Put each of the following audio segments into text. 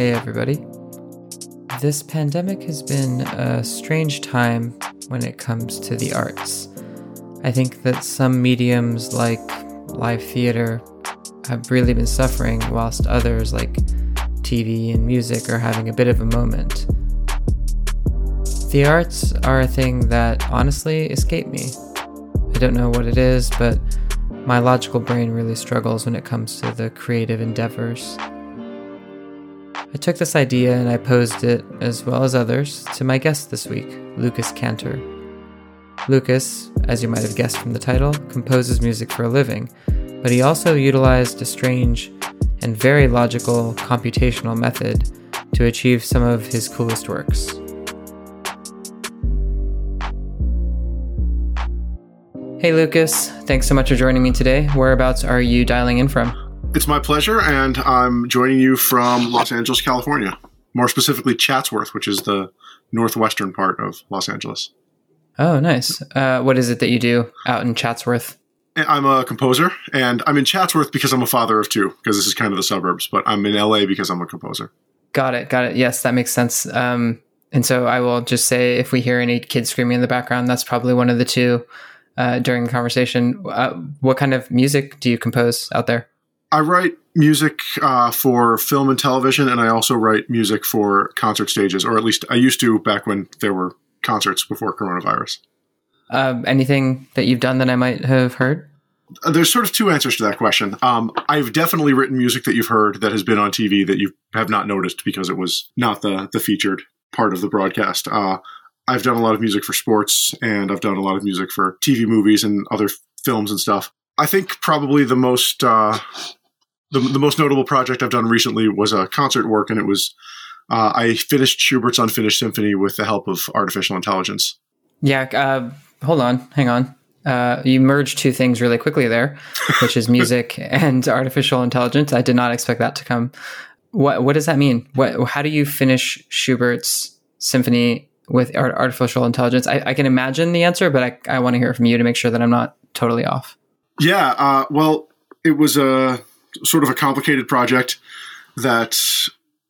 Hey, everybody. This pandemic has been a strange time when it comes to the arts. I think that some mediums like live theater have really been suffering, whilst others like TV and music are having a bit of a moment. The arts are a thing that honestly escape me. I don't know what it is, but my logical brain really struggles when it comes to the creative endeavors. I took this idea and I posed it, as well as others, to my guest this week, Lucas Cantor. Lucas, as you might have guessed from the title, composes music for a living, but he also utilized a strange and very logical computational method to achieve some of his coolest works. Hey Lucas, thanks so much for joining me today. Whereabouts are you dialing in from? It's my pleasure, and I'm joining you from Los Angeles, California. More specifically, Chatsworth, which is the northwestern part of Los Angeles. Oh, nice. Uh, what is it that you do out in Chatsworth? I'm a composer, and I'm in Chatsworth because I'm a father of two, because this is kind of the suburbs, but I'm in LA because I'm a composer. Got it. Got it. Yes, that makes sense. Um, and so I will just say if we hear any kids screaming in the background, that's probably one of the two uh, during the conversation. Uh, what kind of music do you compose out there? I write music uh, for film and television, and I also write music for concert stages, or at least I used to back when there were concerts before coronavirus. Um, anything that you've done that I might have heard? Uh, there's sort of two answers to that question. Um, I've definitely written music that you've heard that has been on TV that you have not noticed because it was not the the featured part of the broadcast. Uh, I've done a lot of music for sports, and I've done a lot of music for TV movies and other films and stuff. I think probably the most uh, the, the most notable project I've done recently was a concert work, and it was uh, I finished Schubert's Unfinished Symphony with the help of artificial intelligence. Yeah, uh, hold on, hang on. Uh, you merged two things really quickly there, which is music and artificial intelligence. I did not expect that to come. What what does that mean? What how do you finish Schubert's symphony with art, artificial intelligence? I, I, can imagine the answer, but I, I want to hear from you to make sure that I'm not totally off. Yeah, uh, well, it was a sort of a complicated project that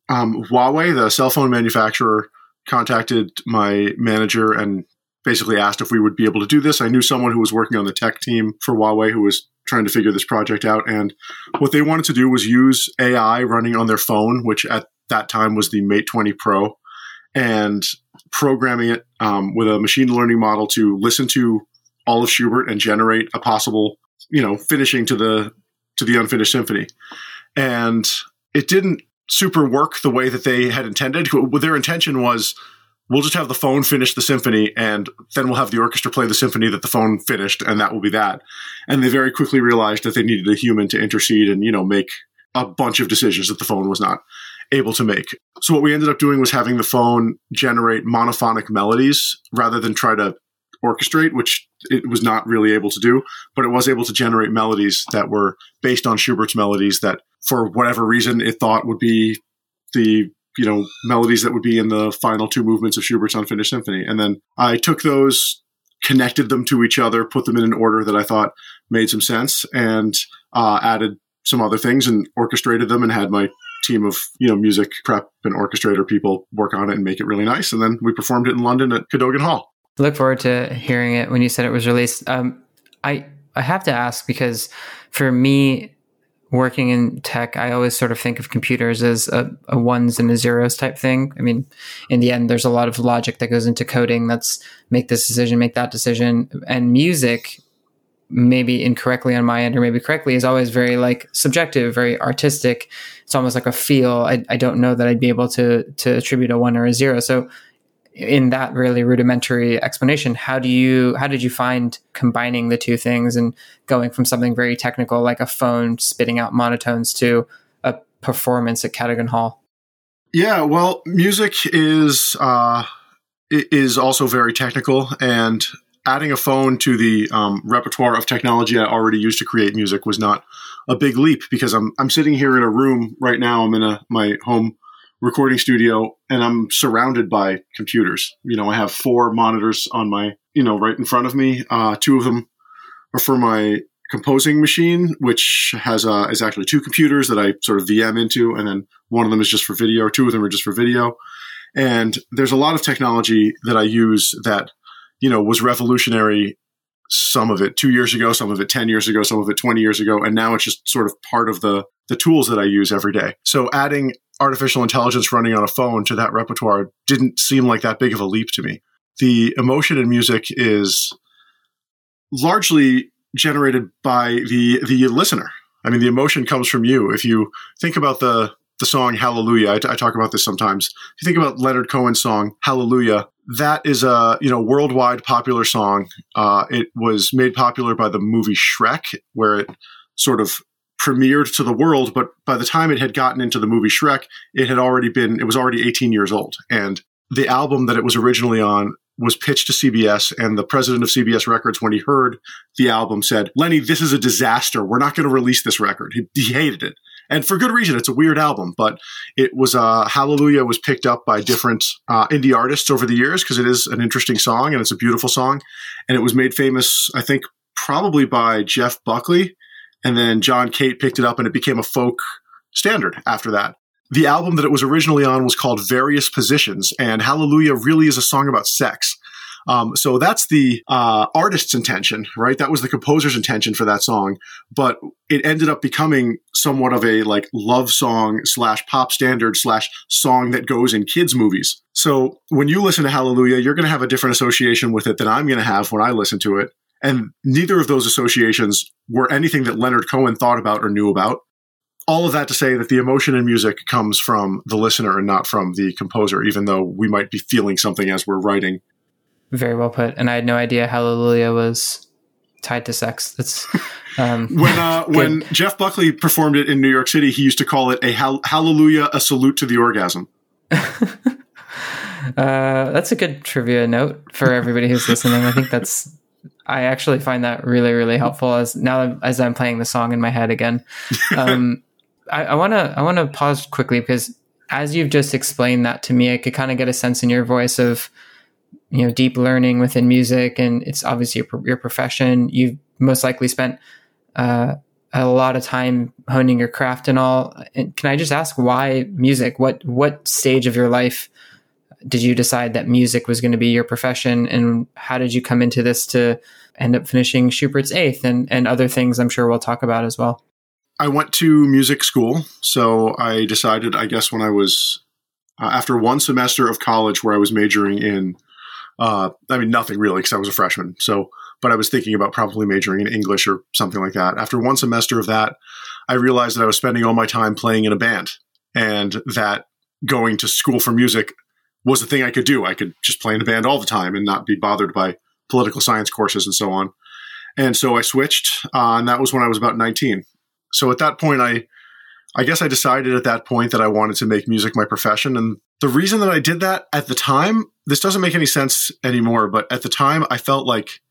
um, Huawei, the cell phone manufacturer, contacted my manager and basically asked if we would be able to do this. I knew someone who was working on the tech team for Huawei who was trying to figure this project out. And what they wanted to do was use AI running on their phone, which at that time was the Mate 20 Pro, and programming it um, with a machine learning model to listen to all of Schubert and generate a possible, you know, finishing to the to the unfinished symphony. And it didn't super work the way that they had intended. Their intention was we'll just have the phone finish the symphony and then we'll have the orchestra play the symphony that the phone finished and that will be that. And they very quickly realized that they needed a human to intercede and, you know, make a bunch of decisions that the phone was not able to make. So what we ended up doing was having the phone generate monophonic melodies rather than try to orchestrate, which it was not really able to do, but it was able to generate melodies that were based on Schubert's melodies that for whatever reason it thought would be the you know melodies that would be in the final two movements of Schubert's Unfinished Symphony. And then I took those, connected them to each other, put them in an order that I thought made some sense, and uh, added some other things and orchestrated them and had my team of you know music prep and orchestrator people work on it and make it really nice. And then we performed it in London at Cadogan Hall. Look forward to hearing it when you said it was released. Um, I I have to ask because for me, working in tech, I always sort of think of computers as a, a, ones and a zeros type thing. I mean, in the end, there's a lot of logic that goes into coding. That's make this decision, make that decision, and music maybe incorrectly on my end or maybe correctly is always very like subjective very artistic it's almost like a feel I, I don't know that i'd be able to to attribute a one or a zero so in that really rudimentary explanation how do you how did you find combining the two things and going from something very technical like a phone spitting out monotones to a performance at cadogan hall yeah well music is uh is also very technical and adding a phone to the um, repertoire of technology I already used to create music was not a big leap because I'm I'm sitting here in a room right now. I'm in a my home recording studio and I'm surrounded by computers. You know, I have four monitors on my you know right in front of me. Uh, two of them are for my composing machine, which has uh, is actually two computers that I sort of VM into, and then one of them is just for video. Two of them are just for video. And there's a lot of technology that I use that you know was revolutionary. Some of it two years ago, some of it ten years ago, some of it twenty years ago, and now it's just sort of part of the the tools that I use every day. So adding artificial intelligence running on a phone to that repertoire didn't seem like that big of a leap to me. The emotion in music is largely generated by the the listener. I mean, the emotion comes from you. If you think about the the song Hallelujah, I, talk about this sometimes. If you think about Leonard Cohen's song Hallelujah, that is a you know worldwide popular song. Uh, it was made popular by the movie Shrek, where it sort of premiered to the world, but by the time it had gotten into the movie Shrek, it had already been, it was already 18 years old. And the album that it was originally on was pitched to CBS, and the president of CBS Records, when he heard the album, said, Lenny, this is a disaster. We're not going to release this record. He, he, hated it. And for good reason. It's a weird album, but it was, uh, Hallelujah was picked up by different uh, indie artists over the years because it is an interesting song and it's a beautiful song. And it was made famous, I think, probably by Jeff Buckley and then John Cale picked it up and it became a folk standard after that. The album that it was originally on was called Various Positions, and Hallelujah really is a song about sex. Um, so that's the uh, artist's intention, right? That was the composer's intention for that song, but it ended up becoming somewhat of a like love song slash pop standard slash song that goes in kids' movies. So when you listen to Hallelujah, you're going to have a different association with it than I'm going to have when I listen to it. And neither of those associations were anything that Leonard Cohen thought about or knew about. All of that to say that the emotion in music comes from the listener and not from the composer, even though we might be feeling something as we're writing. Very well put. And I had no idea Hallelujah was tied to sex. That's um, when uh, when Jeff Buckley performed it in New York City, he used to call it a hall- hallelujah, a salute to the orgasm. uh, that's a good trivia note for everybody who's listening. I think that's I actually find that really, really helpful as now as I'm playing the song in my head again. Um, I want to I want to pause quickly because as you've just explained that to me, I could kind of get a sense in your voice of you know deep learning within music, and it's obviously your, your profession. You've most likely spent uh, a lot of time honing your craft and all. And can I just ask why music? What what stage of your life did you decide that music was going to be your profession and how did you come into this to end up finishing Schubert's eighth and, and other things I'm sure we'll talk about as well? I went to music school. So I decided, I guess, when I was uh, after one semester of college where I was majoring in, uh, I mean, nothing really because I was a freshman. So, but I was thinking about probably majoring in English or something like that. After one semester of that, I realized that I was spending all my time playing in a band and that going to school for music was a thing I could do. I could just play in a band all the time and not be bothered by political science courses and so on. And so I switched, uh, and that was when I was about 19. So at that point, I, I guess I decided at that point that I wanted to make music my profession. And the reason that I did that at the time, this doesn't make any sense anymore, but at the time, I felt like,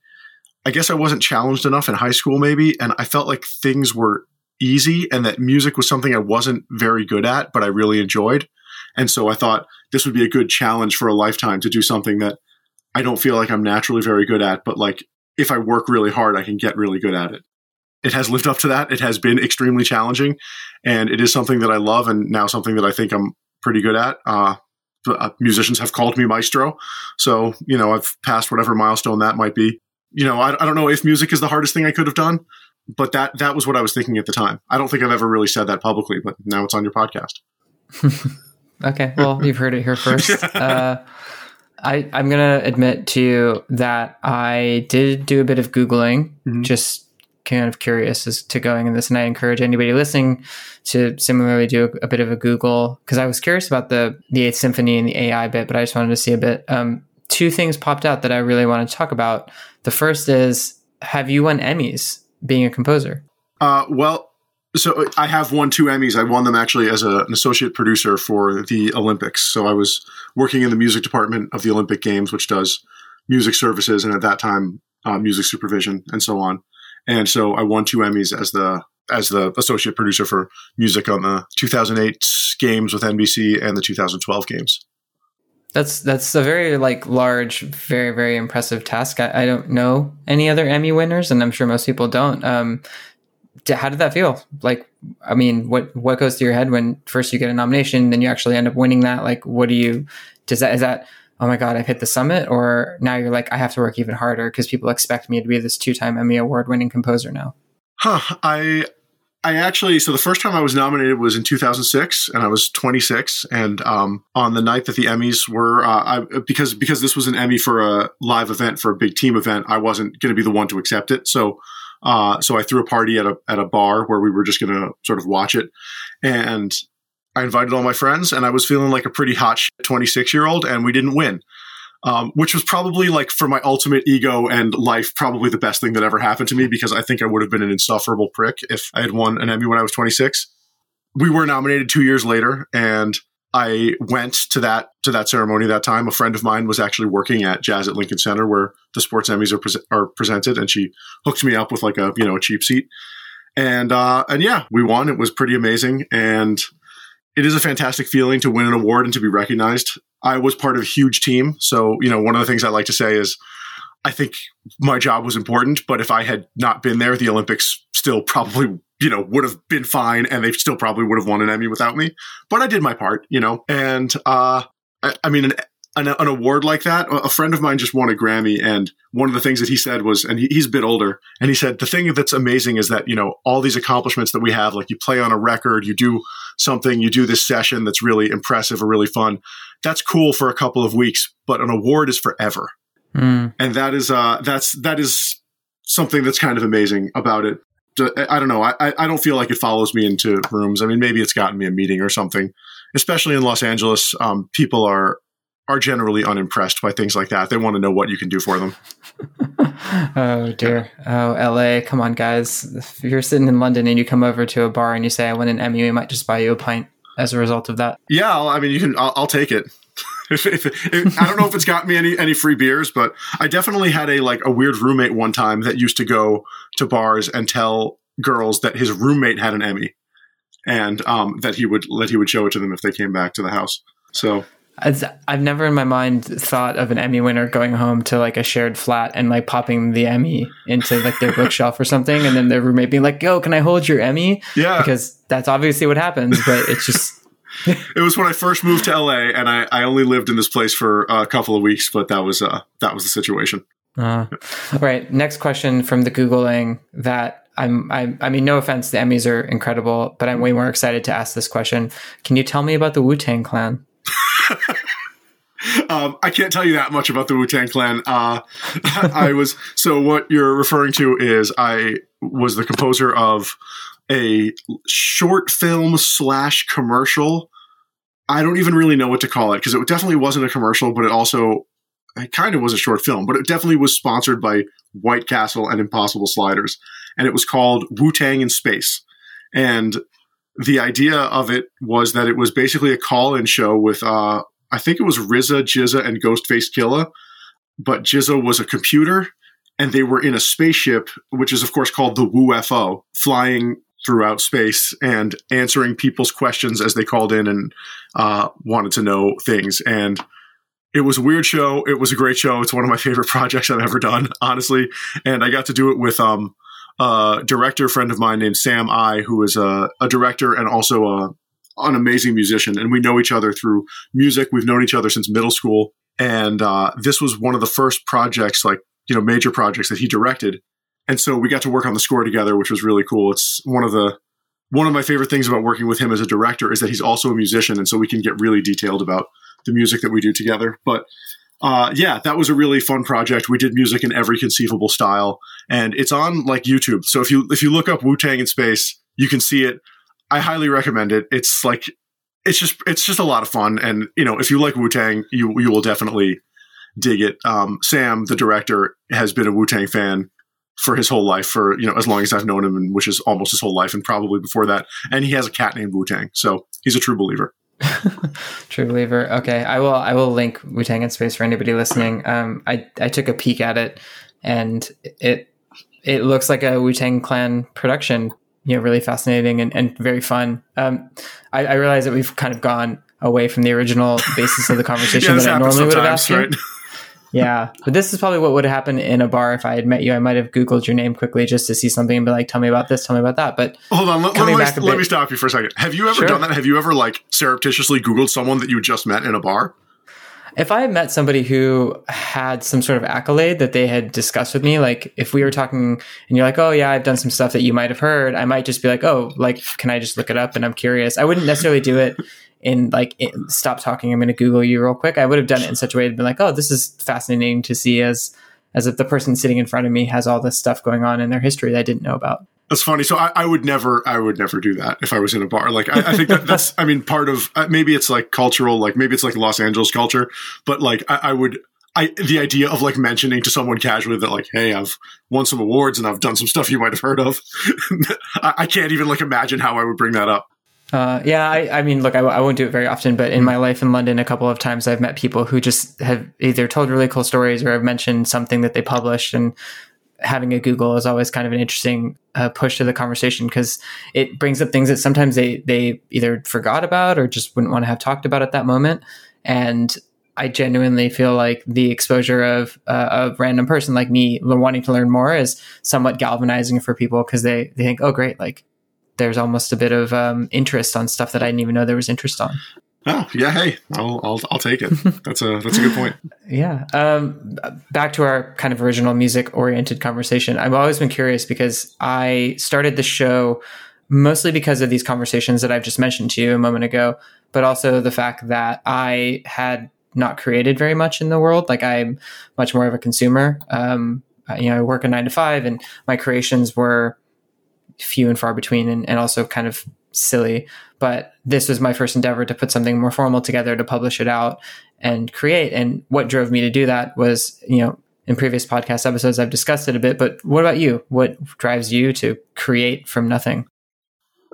I guess I wasn't challenged enough in high school, maybe, and I felt like things were easy and that music was something I wasn't very good at, but I really enjoyed. And so I thought this would be a good challenge for a lifetime to do something that I don't feel like I'm naturally very good at, but like if I work really hard, I can get really good at it. It has lived up to that. It has been extremely challenging, and it is something that I love, and now something that I think I'm pretty good at. Uh, uh, musicians have called me maestro, so you know I've passed whatever milestone that might be. You know, I, I don't know if music is the hardest thing I could have done, but that that was what I was thinking at the time. I don't think I've ever really said that publicly, but now it's on your podcast. Okay, well, you've heard it here first. Uh, I, I'm going to admit to you that I did do a bit of Googling, mm-hmm. just kind of curious as to going in this. And I encourage anybody listening to similarly do a, a bit of a Google because I was curious about the, the Eighth Symphony and the AI bit, but I just wanted to see a bit. Um, two things popped out that I really want to talk about. The first is Have you won Emmys being a composer? Uh, well, so I have won two Emmys. I won them actually as a, an associate producer for the Olympics. So I was working in the music department of the Olympic Games, which does music services and at that time uh, music supervision and so on. And so I won two Emmys as the as the associate producer for music on the 2008 games with NBC and the 2012 games. That's that's a very like large, very very impressive task. I, I don't know any other Emmy winners, and I'm sure most people don't. Um, how did that feel? Like, I mean, what what goes through your head when first you get a nomination, then you actually end up winning that? Like, what do you? Does that is that? Oh my god, I've hit the summit, or now you're like, I have to work even harder because people expect me to be this two time Emmy award winning composer now. Huh. I I actually, so the first time I was nominated was in 2006, and I was 26. And um, on the night that the Emmys were, uh, I, because because this was an Emmy for a live event for a big team event, I wasn't going to be the one to accept it. So, uh, so I threw a party at a at a bar where we were just going to sort of watch it, and I invited all my friends, and I was feeling like a pretty hot 26 year old, and we didn't win um, which was probably like for my ultimate ego and life, probably the best thing that ever happened to me because I think I would have been an insufferable prick if I had won an Emmy when I was 26. We were nominated two years later, and I went to that to that ceremony that time. A friend of mine was actually working at Jazz at Lincoln Center, where the sports Emmys are, pre- are presented, and she hooked me up with like a you know a cheap seat. And uh, and yeah, we won. It was pretty amazing, and it is a fantastic feeling to win an award and to be recognized. I was part of a huge team. So, you know, one of the things I like to say is I think my job was important, but if I had not been there, the Olympics still probably, you know, would have been fine and they still probably would have won an Emmy without me. But I did my part, you know, and, uh, I, I mean, an an, an, award like that. A friend of mine just won a Grammy, and one of the things that he said was, and he, he's a bit older, and he said the thing that's amazing is that you know all these accomplishments that we have, like you play on a record, you do something, you do this session that's really impressive or really fun. That's cool for a couple of weeks, but an award is forever, mm. and that is uh that's that is something that's kind of amazing about it. I don't know. I, I don't feel like it follows me into rooms. I mean, maybe it's gotten me a meeting or something. Especially in Los Angeles, um, people are are generally unimpressed by things like that. They want to know what you can do for them. oh dear. Oh, LA. Come on, guys. If you're sitting in London and you come over to a bar and you say, I won an Emmy, we might just buy you a pint as a result of that. Yeah. I mean, you can, I'll, I'll take it. If, if, if, I don't know if it's got me any, any free beers, but I definitely had a, like a weird roommate one time that used to go to bars and tell girls that his roommate had an Emmy and, um, that he would, that he would show it to them if they came back to the house. So I've never in my mind thought of an Emmy winner going home to like a shared flat and like popping the Emmy into like their bookshelf or something, and then their roommate being like, "Yo, can I hold your Emmy?" Yeah, because that's obviously what happens. But it's just. it was when I first moved to LA, and I, I only lived in this place for a couple of weeks, but that was uh, that was the situation. Uh, all right. Next question from the googling that I'm, I, I mean, no offense, the Emmys are incredible, but I'm way more excited to ask this question. Can you tell me about the Wu Tang Clan? um, I can't tell you that much about the Wu Tang Clan. Uh, I was so what you're referring to is I was the composer of a short film slash commercial. I don't even really know what to call it because it definitely wasn't a commercial, but it also it kind of was a short film, but it definitely was sponsored by White Castle and Impossible Sliders, and it was called Wu Tang in Space. And the idea of it was that it was basically a call-in show with uh, I think it was RZA, GZA, and Ghostface Killah, but GZA was a computer, and they were in a spaceship, which is of course called the WUFO, flying throughout space and answering people's questions as they called in and uh, wanted to know things. And it was a weird show. It was a great show. It's one of my favorite projects I've ever done, honestly. And I got to do it with um, a director friend of mine named Sam I, who is a, a director and also a, an amazing musician, and we know each other through music. We've known each other since middle school, and uh, this was one of the first projects, like you know, major projects that he directed. And so we got to work on the score together, which was really cool. It's one of the one of my favorite things about working with him as a director is that he's also a musician, and so we can get really detailed about the music that we do together. But uh, yeah, that was a really fun project. We did music in every conceivable style, and it's on like YouTube. So if you if you look up Wu Tang in Space, you can see it. I highly recommend it. It's like it's just it's just a lot of fun, and you know if you like Wu Tang, you you will definitely dig it. Um, Sam, the director, has been a Wu Tang fan for his whole life, for you know as long as I've known him, and which is almost his whole life, and probably before that. And he has a cat named Wu Tang, so he's a true believer. true believer. Okay, I will I will link Wu Tang in space for anybody listening. Um, I I took a peek at it, and it it looks like a Wu Tang Clan production you know really fascinating and, and very fun. Um, I, I, realize that we've kind of gone away from the original basis of the conversation yeah, that I normally would have asked right? you. yeah, but this is probably what would have happened in a bar if I had met you. I might have Googled your name quickly just to see something and be like, "Tell me about this, tell me about that." But hold on, let, let, me, let me stop you for a second. Have you ever sure. done that? Have you ever like surreptitiously Googled someone that you just met in a bar? If I had met somebody who had some sort of accolade that they had discussed with me, like if we were talking and you're like, "Oh yeah, I've done some stuff that you might have heard," I might just be like, "Oh, like can I just look it up?" And I'm curious. I wouldn't necessarily do it in like stop talking. I'm going to Google you real quick. I would have done it in such a way to be like, oh, this is fascinating to see as as if the person sitting in front of me has all this stuff going on in their history that I didn't know about. That's funny. So I, I would never, I would never do that if I was in a bar. Like I, I think that that's, I mean, part of uh, maybe it's like cultural, like maybe it's like Los Angeles culture, but like I, I would, I the idea of like mentioning to someone casually that like, hey, I've won some awards and I've done some stuff you might have heard of. I, I, can't even like imagine how I would bring that up. Uh, yeah, I, I, mean, look, I, I, won't do it very often, but in my life in London, a couple of times I've met people who just have either told really cool stories or have mentioned something that they published. And having a Google is always kind of an interesting uh, push to the conversation because it brings up things that sometimes they, they either forgot about or just wouldn't want to have talked about at that moment. And I genuinely feel like the exposure of uh, a random person like me wanting to learn more is somewhat galvanizing for people because they, they think, oh, great, like there's almost a bit of um, interest on stuff that I didn't even know there was interest on. Oh yeah, hey, I'll I'll, I'll take it. That's a that's a good point. yeah. Um, back to our kind of original music oriented conversation. I've always been curious because I started the show mostly because of these conversations that I've just mentioned to you a moment ago, but also the fact that I had not created very much in the world. Like I'm much more of a consumer. Um, you know, I work a nine to five, and my creations were few and far between and, and also kind of silly. But this was my first endeavor to put something more formal together to publish it out and create. And what drove me to do that was, you know, in previous podcast episodes, I've discussed it a bit, but what about you? What drives you to create from nothing?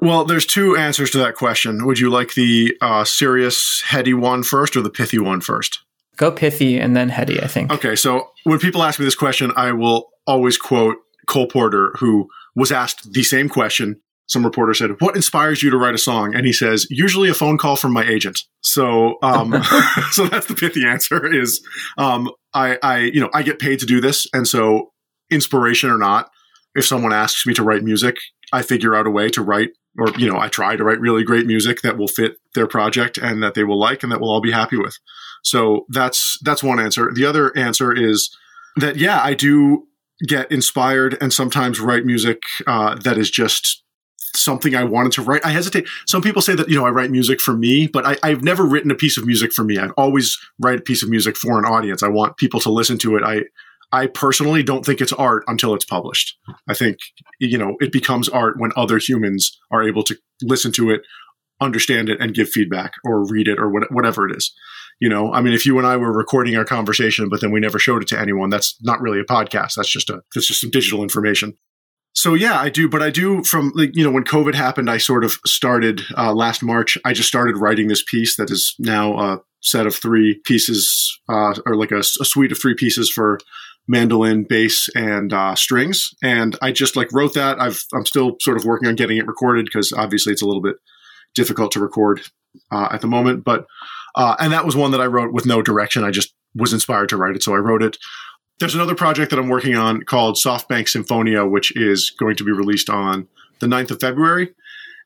Well, there's two answers to that question. Would you like the uh, serious, heady one first or the pithy one first? Go pithy and then heady, I think. Okay, so when people ask me this question, I will always quote Cole Porter, who was asked the same question. Some reporter said, "What inspires you to write a song?" And he says, "Usually a phone call from my agent." So, um, so that's the pithy answer. Is um, I, I, you know, I get paid to do this, and so inspiration or not, if someone asks me to write music, I figure out a way to write, or you know, I try to write really great music that will fit their project and that they will like and that we'll all be happy with. So that's that's one answer. The other answer is that yeah, I do get inspired and sometimes write music uh, that is just something I wanted to write. I hesitate. Some people say that, you know, I write music for me, but I, have never written a piece of music for me. I always write a piece of music for an audience. I want people to listen to it. I, I personally don't think it's art until it's published. I think, you know, it becomes art when other humans are able to listen to it, understand it, and give feedback or read it or whatever it is. You know, I mean, if you and I were recording our conversation, but then we never showed it to anyone, that's not really a podcast. That's just a, that's just some digital information. So yeah, I do, but I do from like, you know, when COVID happened, I sort of started, uh, last March, I just started writing this piece that is now a set of three pieces, uh, or like a, a suite of three pieces for mandolin, bass, and uh, strings. And I just like wrote that. I've I'm still sort of working on getting it recorded because obviously it's a little bit difficult to record uh, at the moment. But uh, and that was one that I wrote with no direction. I just was inspired to write it, so I wrote it. There's another project that I'm working on called SoftBank Symphonia, which is going to be released on the 9th of February.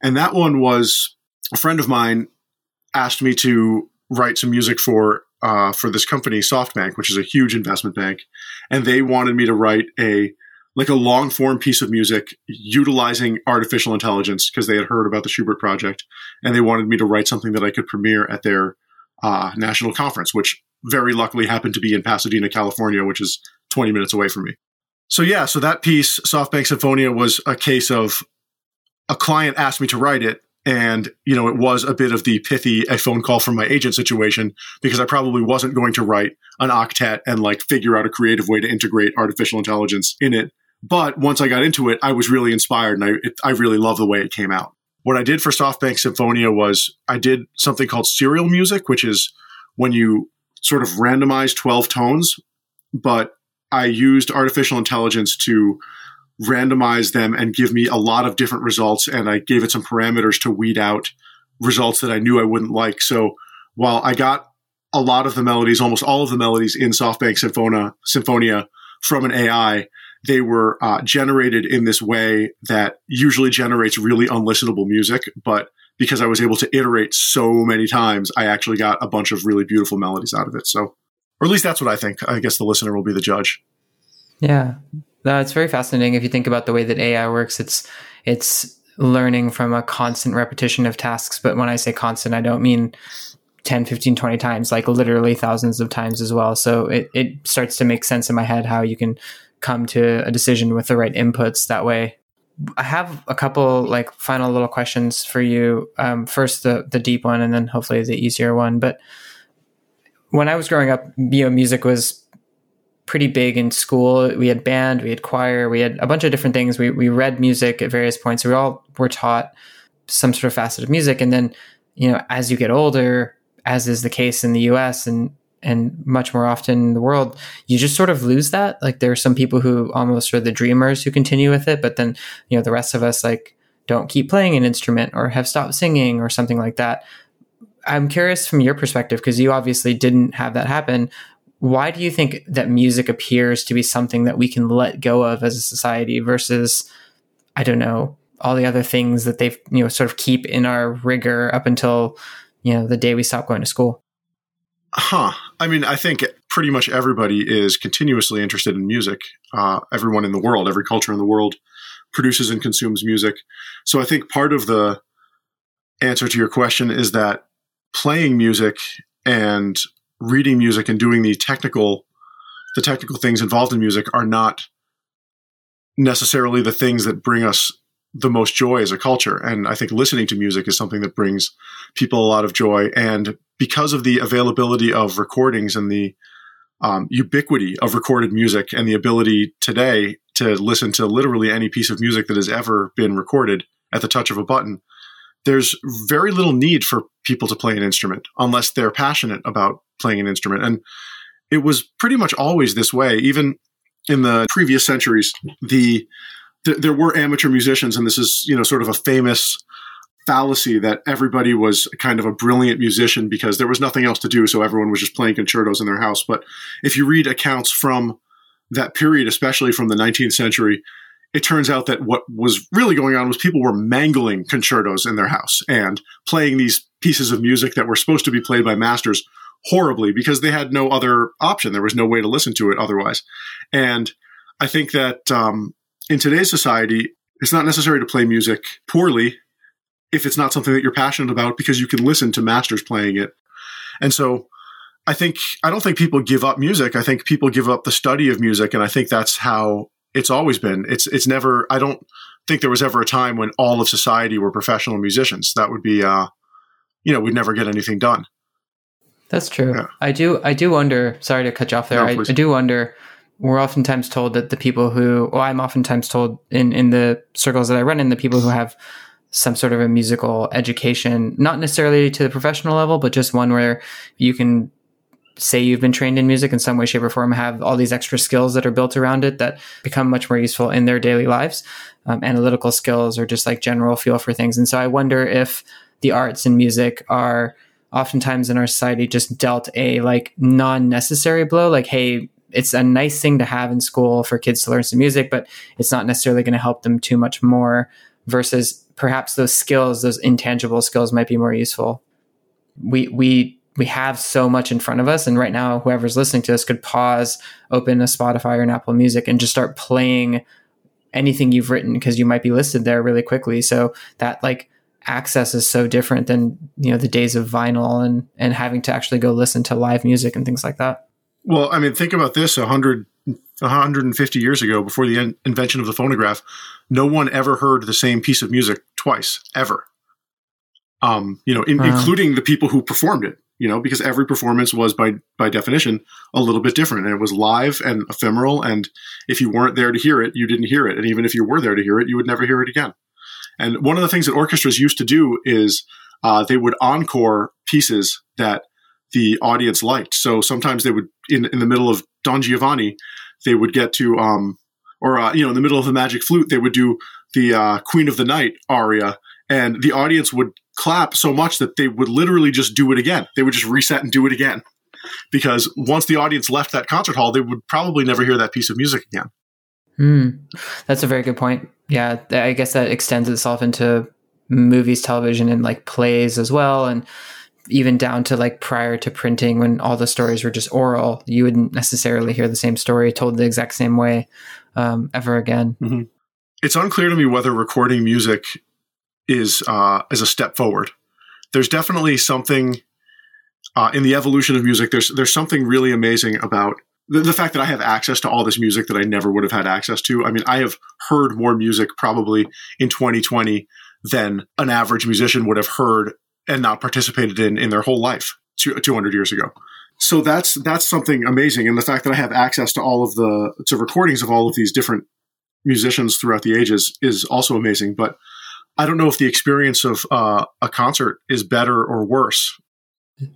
And that one was a friend of mine asked me to write some music for uh, for this company, SoftBank, which is a huge investment bank, and they wanted me to write a like a long form piece of music utilizing artificial intelligence because they had heard about the Schubert project, and they wanted me to write something that I could premiere at their uh, national conference, which very luckily happened to be in Pasadena, California, which is 20 minutes away from me. So yeah, so that piece, SoftBank Symphonia, was a case of a client asked me to write it. And, you know, it was a bit of the pithy, a phone call from my agent situation because I probably wasn't going to write an octet and like figure out a creative way to integrate artificial intelligence in it. But once I got into it, I was really inspired and I, it, I really love the way it came out. What I did for SoftBank Symphonia was I did something called serial music, which is when you sort of randomize 12 tones, but I used artificial intelligence to randomize them and give me a lot of different results. And I gave it some parameters to weed out results that I knew I wouldn't like. So while I got a lot of the melodies, almost all of the melodies in SoftBank Symphonia, Symphonia from an AI, they were uh, generated in this way that usually generates really unlistenable music. But because I was able to iterate so many times, I actually got a bunch of really beautiful melodies out of it. So, or at least that's what I think. I guess the listener will be the judge. Yeah, no, it's very fascinating. If you think about the way that AI works, it's it's learning from a constant repetition of tasks. But when I say constant, I don't mean 10, 15, 20 times, like literally thousands of times as well. So it, it starts to make sense in my head how you can come to a decision with the right inputs that way. I have a couple like final little questions for you. Um, first, the the deep one, and then hopefully the easier one. But when I was growing up, you know, music was pretty big in school. We had band, we had choir, we had a bunch of different things. We we read music at various points. We all were taught some sort of facet of music, and then you know, as you get older, as is the case in the U.S. and and much more often in the world, you just sort of lose that. Like there are some people who almost are the dreamers who continue with it, but then, you know, the rest of us like don't keep playing an instrument or have stopped singing or something like that. I'm curious from your perspective, because you obviously didn't have that happen. Why do you think that music appears to be something that we can let go of as a society versus, I don't know, all the other things that they've, you know, sort of keep in our rigor up until, you know, the day we stop going to school? Huh. I mean, I think pretty much everybody is continuously interested in music. Uh, everyone in the world, every culture in the world produces and consumes music. So I think part of the answer to your question is that playing music and reading music and doing the technical the technical things involved in music are not necessarily the things that bring us the most joy as a culture. And I think listening to music is something that brings people a lot of joy. And because of the availability of recordings and the um, ubiquity of recorded music and the ability today to listen to literally any piece of music that has ever been recorded at the touch of a button, there's very little need for people to play an instrument unless they're passionate about playing an instrument. And it was pretty much always this way, even in the previous centuries. The th- there were amateur musicians, and this is you know sort of a famous fallacy that everybody was kind of a brilliant musician because there was nothing else to do, so everyone was just playing concertos in their house. But if you read accounts from that period, especially from the 19th century, it turns out that what was really going on was people were mangling concertos in their house and playing these pieces of music that were supposed to be played by masters horribly because they had no other option. There was no way to listen to it otherwise. And I think that um, in today's society, it's not necessary to play music poorly if it's not something that you're passionate about because you can listen to masters playing it. And so I think, I don't think people give up music. I think people give up the study of music. And I think that's how it's always been. It's, it's never, I don't think there was ever a time when all of society were professional musicians. That would be, uh, you know, we'd never get anything done. That's true. Yeah. I do, I do wonder, sorry to cut you off there. No, I, I do wonder we're oftentimes told that the people who, well, I'm oftentimes told in, in the circles that I run in, the people who have some sort of a musical education, not necessarily to the professional level, but just one where you can say you've been trained in music in some way, shape, or form, have all these extra skills that are built around it that become much more useful in their daily lives. Um, analytical skills or just like general feel for things. And so I wonder if the arts and music are oftentimes in our society just dealt a like non-necessary blow like hey it's a nice thing to have in school for kids to learn some music, but it's not necessarily going to help them too much more versus perhaps those skills, those intangible skills might be more useful. We, we, we have so much in front of us. And right now, whoever's listening to this could pause, open a Spotify or an Apple Music and just start playing anything you've written because you might be listed there really quickly. So that like access is so different than, you know, the days of vinyl and, and having to actually go listen to live music and things like that. Well, I mean, think about this 100, 150 years ago, before the in- invention of the phonograph, no one ever heard the same piece of music twice, ever. Um, you know, in, uh-huh. including the people who performed it, you know, because every performance was by by definition a little bit different, and it was live and ephemeral. And if you weren't there to hear it, you didn't hear it, and even if you were there to hear it, you would never hear it again. And one of the things that orchestras used to do is uh, they would encore pieces that the audience liked. So sometimes they would, in, in the middle of Don Giovanni, they would get to, um, or, uh, you know, in the middle of the magic flute, they would do the uh, Queen of the Night aria. and the audience would clap so much that they would literally just do it again. They would just reset and do it again. Because once the audience left that concert hall, they would probably never hear that piece of music again. Hmm. That's a very good point. Yeah, I guess that extends itself into movies, television, and like plays as well. And even down to like prior to printing when all the stories were just oral, you wouldn't necessarily hear the same story told the exact same way um, ever again. Mm-hmm. It's unclear to me whether recording music is uh, is a step forward. There's definitely something uh, in the evolution of music. There's there's something really amazing about the, the, fact that I have access to all this music that I never would have had access to. I mean, I have heard more music probably in 2020 than an average musician would have heard and not participated in in their whole life 200 years ago. So that's that's something amazing, and the fact that I have access to all of the to recordings of all of these different musicians throughout the ages is also amazing. But I don't know if the experience of uh, a concert is better or worse.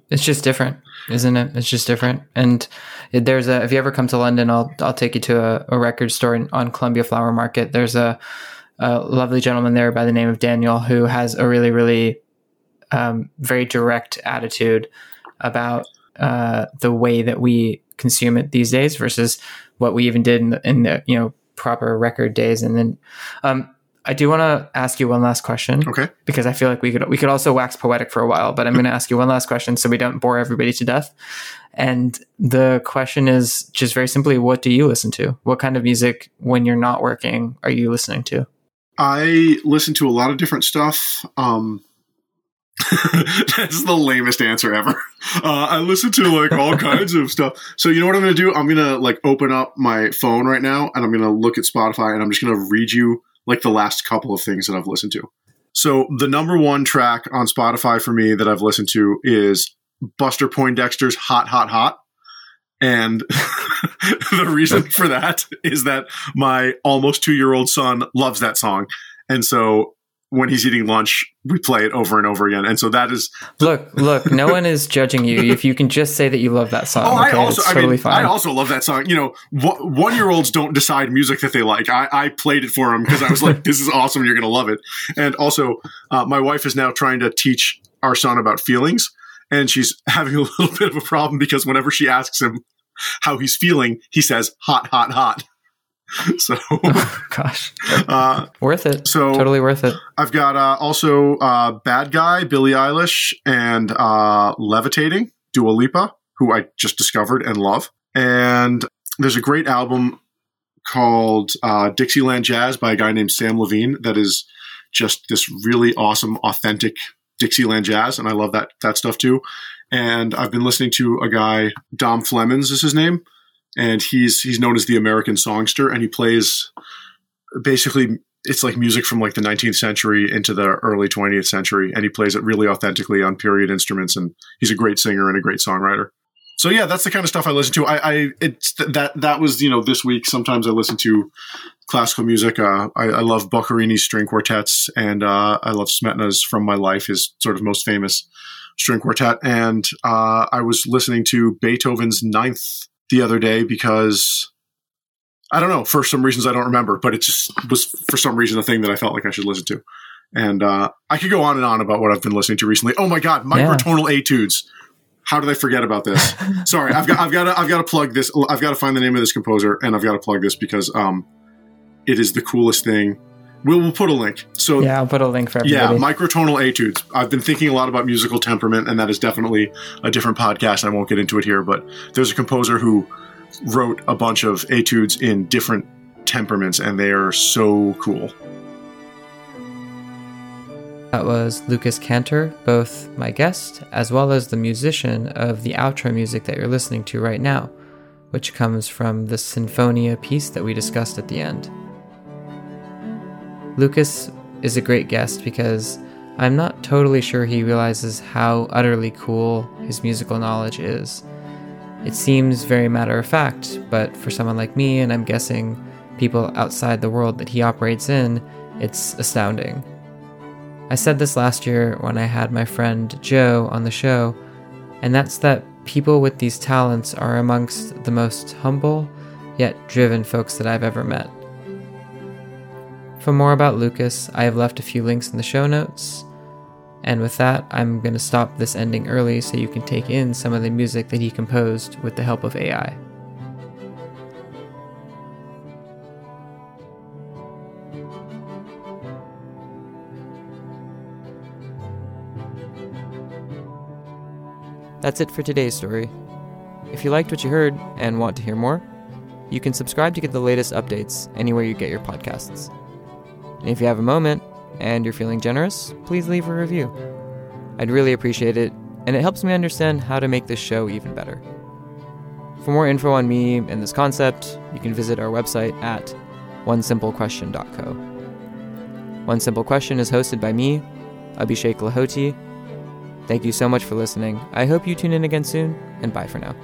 It's just different, isn't it? It's just different. And there's a if you ever come to London, I'll I'll take you to a, a record store on Columbia Flower Market. There's a, a lovely gentleman there by the name of Daniel who has a really really um, very direct attitude about uh, the way that we consume it these days versus what we even did in the, in the you know proper record days. And then um, I do want to ask you one last question, okay? Because I feel like we could we could also wax poetic for a while, but I'm going to ask you one last question so we don't bore everybody to death. And the question is just very simply, what do you listen to? What kind of music, when you're not working, are you listening to? I listen to a lot of different stuff. Um, That's the lamest answer ever. Uh, I listen to like all kinds of stuff. So you know what I'm going to do? I'm going to like open up my phone right now and I'm going to look at Spotify and I'm just going to read you like the last couple of things that I've listened to. So the number one track on Spotify for me that I've listened to is Buster Poindexter's "Hot, Hot, Hot." And the reason for that is that my almost two year old son loves that song. And so when he's eating lunch, we play it over and over again. And so that is look, look. No one is judging you if you can just say that you love that song. Oh, okay? I also, it's I totally mean, fine. I also love that song. You know, one year olds don't decide music that they like. I, I played it for them because I was like, "This is awesome. You're going to love it." And also, uh, my wife is now trying to teach our son about feelings, and she's having a little bit of a problem because whenever she asks him how he's feeling, he says, "Hot, hot, hot." so oh, gosh. uh, worth it. so totally worth it. I've got uh, also uh, bad guy billie eilish and uh, levitating dua lipa who i just discovered and love. And there's a great album called uh, dixieland jazz by a guy named sam levine that is just this really awesome authentic dixieland jazz and i love that that stuff too. And i've been listening to a guy dom flemons is his name and he's he's known as the American songster, and he plays basically it's like music from like the 19th century into the early 20th century, and he plays it really authentically on period instruments, and he's a great singer and a great songwriter. So yeah, that's the kind of stuff I listen to. I, I it's that that was you know this week. Sometimes I listen to classical music. Uh, I, I, love Boccherini's string quartets, and uh, I love Smetana's "From My Life," his sort of most famous string quartet. And uh, I was listening to Beethoven's Ninth the other day because I don't know for some reasons I don't remember, but it just was for some reason a thing that I felt like I should listen to. And uh, I could go on and on about what I've been listening to recently. Oh my god, microtonal yeah. etudes. How did I forget about this? Sorry, I've got I've got to, I've got to plug this. I've got to find the name of this composer, and I've got to plug this because um, it is the coolest thing. We'll, we'll put a link. So yeah, I'll put a link for everybody. Yeah, microtonal etudes. I've been thinking a lot about musical temperament, and that is definitely a different podcast. I won't get into it here, but there's a composer who wrote a bunch of etudes in different temperaments, and they are so cool. That was Lucas Cantor, both my guest as well as the musician of the outro music that you're listening to right now, which comes from the Symphonia piece that we discussed at the end. Lucas is a great guest because I'm not totally sure he realizes how utterly cool his musical knowledge is. It seems very matter of fact, but for someone like me, and I'm guessing people outside the world that he operates in, it's astounding. I said this last year when I had my friend Joe on the show, and that's that people with these talents are amongst the most humble yet driven folks that I've ever met. For more about Lucas, I have left a few links in the show notes. And with that, I'm going to stop this ending early so you can take in some of the music that he composed with the help of AI. That's it for today's story. If you liked what you heard and want to hear more, you can subscribe to get the latest updates anywhere you get your podcasts. And if you have a moment and you're feeling generous, please leave a review. I'd really appreciate it, and it helps me understand how to make this show even better. For more info on me and this concept, you can visit our website at onesimplequestion.co. One Simple Question is hosted by me, Abhishek Lahoti, Thank you so much for listening. I hope you tune in again soon, and bye for now.